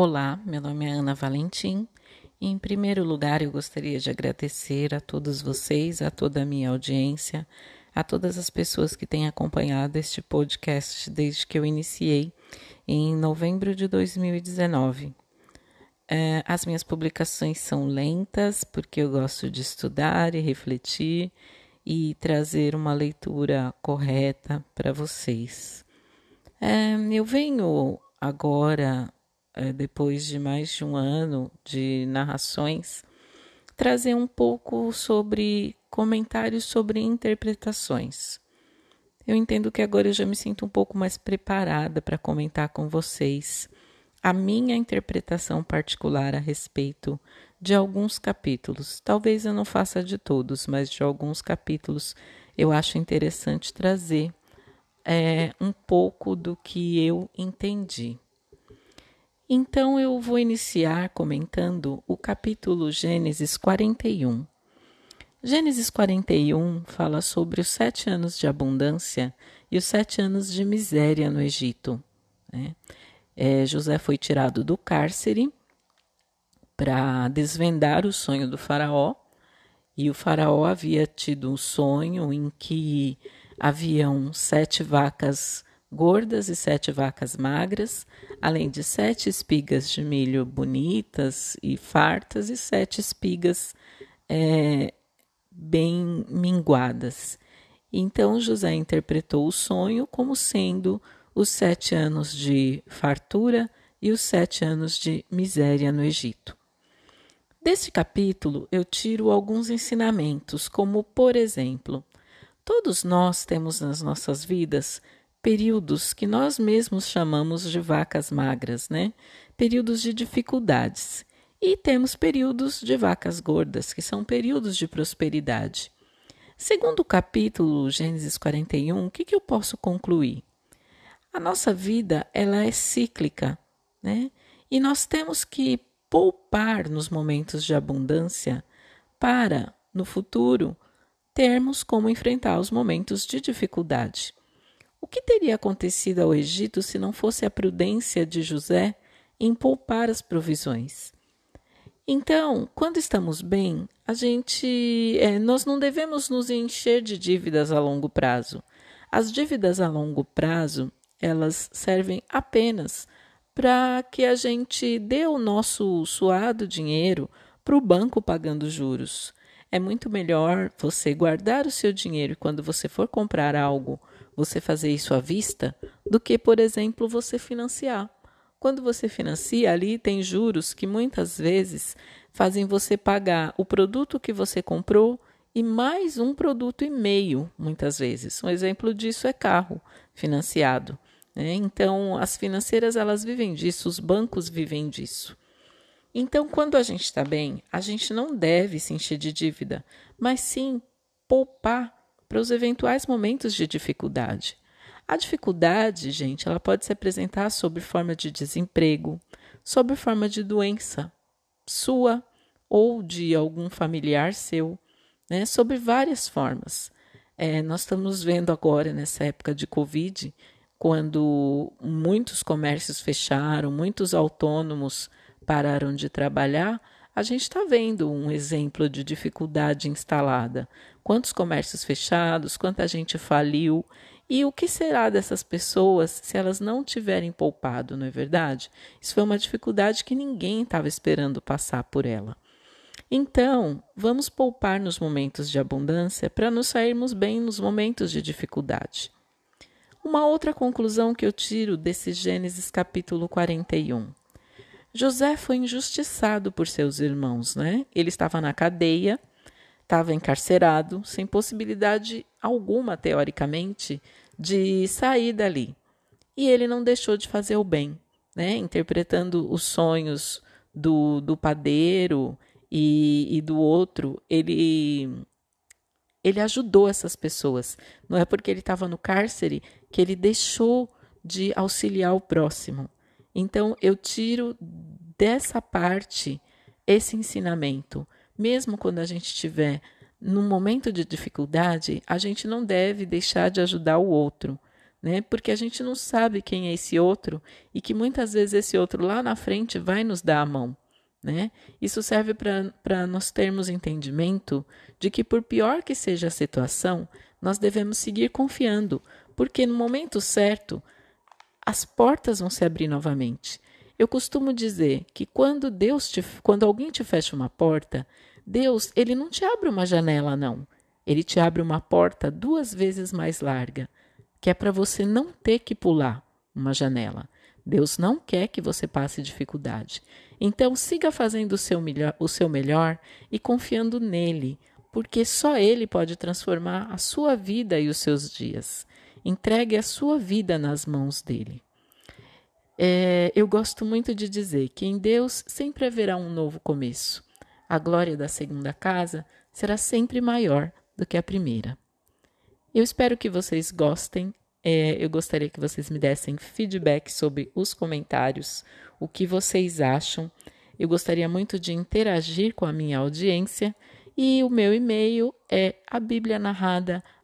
Olá, meu nome é Ana Valentim. Em primeiro lugar, eu gostaria de agradecer a todos vocês, a toda a minha audiência, a todas as pessoas que têm acompanhado este podcast desde que eu iniciei em novembro de 2019. É, as minhas publicações são lentas porque eu gosto de estudar e refletir e trazer uma leitura correta para vocês. É, eu venho agora depois de mais de um ano de narrações, trazer um pouco sobre comentários sobre interpretações. Eu entendo que agora eu já me sinto um pouco mais preparada para comentar com vocês a minha interpretação particular a respeito de alguns capítulos. Talvez eu não faça de todos, mas de alguns capítulos eu acho interessante trazer é, um pouco do que eu entendi. Então eu vou iniciar comentando o capítulo Gênesis 41. Gênesis 41 fala sobre os sete anos de abundância e os sete anos de miséria no Egito. Né? É, José foi tirado do cárcere para desvendar o sonho do Faraó, e o Faraó havia tido um sonho em que haviam sete vacas gordas e sete vacas magras, além de sete espigas de milho bonitas e fartas e sete espigas é, bem minguadas. Então José interpretou o sonho como sendo os sete anos de fartura e os sete anos de miséria no Egito. Desse capítulo eu tiro alguns ensinamentos, como, por exemplo, todos nós temos nas nossas vidas períodos que nós mesmos chamamos de vacas magras, né? Períodos de dificuldades. E temos períodos de vacas gordas, que são períodos de prosperidade. Segundo o capítulo Gênesis 41, o que, que eu posso concluir? A nossa vida ela é cíclica, né? E nós temos que poupar nos momentos de abundância para, no futuro, termos como enfrentar os momentos de dificuldade. O que teria acontecido ao Egito se não fosse a prudência de José em poupar as provisões? Então, quando estamos bem, a gente, é, nós não devemos nos encher de dívidas a longo prazo. As dívidas a longo prazo, elas servem apenas para que a gente dê o nosso suado dinheiro para o banco pagando juros. É muito melhor você guardar o seu dinheiro quando você for comprar algo você fazer isso à vista do que, por exemplo, você financiar. Quando você financia, ali tem juros que muitas vezes fazem você pagar o produto que você comprou e mais um produto e meio, muitas vezes. Um exemplo disso é carro financiado. Né? Então, as financeiras elas vivem disso, os bancos vivem disso. Então, quando a gente está bem, a gente não deve se encher de dívida, mas sim poupar para os eventuais momentos de dificuldade. A dificuldade, gente, ela pode se apresentar sob forma de desemprego, sob forma de doença sua ou de algum familiar seu, né? Sob várias formas. É, nós estamos vendo agora, nessa época de Covid, quando muitos comércios fecharam, muitos autônomos pararam de trabalhar, a gente está vendo um exemplo de dificuldade instalada. Quantos comércios fechados, quanta gente faliu. E o que será dessas pessoas se elas não tiverem poupado, não é verdade? Isso foi uma dificuldade que ninguém estava esperando passar por ela. Então, vamos poupar nos momentos de abundância para nos sairmos bem nos momentos de dificuldade. Uma outra conclusão que eu tiro desse Gênesis capítulo 41. José foi injustiçado por seus irmãos, né? Ele estava na cadeia, estava encarcerado, sem possibilidade alguma, teoricamente, de sair dali. E ele não deixou de fazer o bem, né? Interpretando os sonhos do, do padeiro e, e do outro, ele ele ajudou essas pessoas. Não é porque ele estava no cárcere que ele deixou de auxiliar o próximo. Então, eu tiro dessa parte esse ensinamento. Mesmo quando a gente estiver num momento de dificuldade, a gente não deve deixar de ajudar o outro. né? Porque a gente não sabe quem é esse outro e que muitas vezes esse outro lá na frente vai nos dar a mão. Né? Isso serve para nós termos entendimento de que, por pior que seja a situação, nós devemos seguir confiando, porque no momento certo as portas vão se abrir novamente. Eu costumo dizer que quando Deus te, quando alguém te fecha uma porta, Deus ele não te abre uma janela não. Ele te abre uma porta duas vezes mais larga, que é para você não ter que pular uma janela. Deus não quer que você passe dificuldade. Então, siga fazendo o seu, melhor, o seu melhor e confiando nele, porque só ele pode transformar a sua vida e os seus dias. Entregue a sua vida nas mãos dele. É, eu gosto muito de dizer que em Deus sempre haverá um novo começo. A glória da segunda casa será sempre maior do que a primeira. Eu espero que vocês gostem é, eu gostaria que vocês me dessem feedback sobre os comentários, o que vocês acham. Eu gostaria muito de interagir com a minha audiência e o meu e-mail é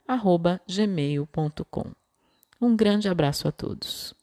abiblianarrada.gmail.com. Um grande abraço a todos.